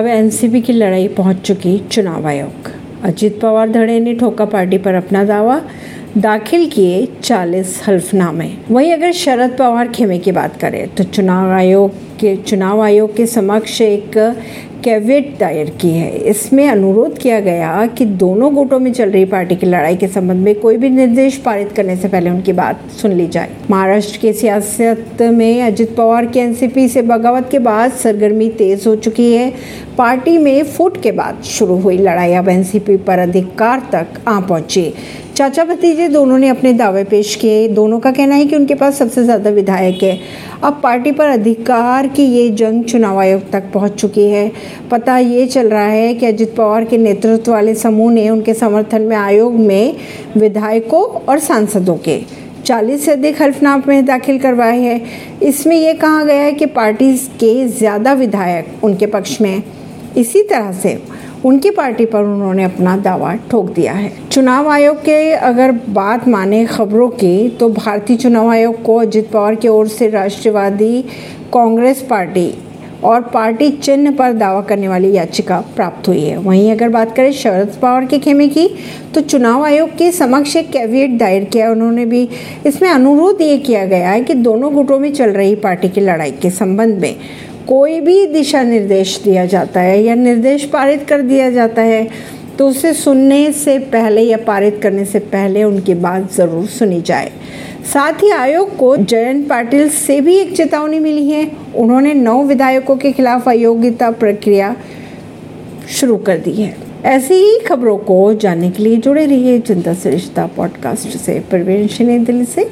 अब एनसीपी की लड़ाई पहुँच चुकी चुनाव आयोग अजीत पवार धड़े ने ठोका पार्टी पर अपना दावा दाखिल किए 40 हल्फनामे वहीं अगर शरद पवार खेमे की बात करें तो चुनाव आयोग के चुनाव आयोग के समक्ष एक कैवियट दायर की है। इसमें अनुरोध किया गया कि दोनों गुटों में चल रही पार्टी की लड़ाई के संबंध में कोई भी निर्देश पारित करने से पहले उनकी बात सुन ली जाए। महाराष्ट्र की सियासत में अजित पवार की एनसीपी से बगावत के बाद सरगर्मी तेज हो चुकी है। पार्टी में फुट के बाद शुरू हुई लड़ाई। अब एनसीपी पर अधिकार तक आ पहुँची। चाचा भतीजे दोनों ने अपने दावे पेश किए। दोनों का कहना है कि उनके पास सबसे ज़्यादा विधायक है। अब पार्टी पर अधिकार की ये जंग चुनाव आयोग तक पहुँच चुकी है। पता ये चल रहा है कि अजित पवार के नेतृत्व वाले समूह ने उनके समर्थन में आयोग में विधायकों और सांसदों के 40 से अधिक हल्फनामे दाखिल करवाए हैं। इसमें यह कहा गया है कि पार्टी के ज़्यादा विधायक उनके पक्ष में इसी तरह से उनकी पार्टी पर उन्होंने अपना दावा ठोक दिया है। चुनाव आयोग के अगर बात माने खबरों की तो भारतीय चुनाव आयोग को अजित पवार की ओर से राष्ट्रवादी कांग्रेस पार्टी और पार्टी चिन्ह पर दावा करने वाली याचिका प्राप्त हुई है। वहीं अगर बात करें शरद पवार के खेमे की तो चुनाव आयोग के समक्ष एक कैविएट दायर किया है। उन्होंने भी इसमें अनुरोध ये किया गया है कि दोनों गुटों में चल रही पार्टी की लड़ाई के संबंध में कोई भी दिशा निर्देश दिया जाता है या निर्देश पारित कर दिया जाता है। तो उसे सुनने से पहले या पारित करने से पहले उनकी बात ज़रूर सुनी जाए। साथ ही आयोग को जयंत पाटिल से भी एक चेतावनी मिली है। उन्होंने नौ विधायकों के खिलाफ अयोग्यता प्रक्रिया शुरू कर दी है। ऐसी ही खबरों को जानने के लिए जुड़े रहिए जनता सरिश्ता पॉडकास्ट से। प्रवीण दिल्ली से।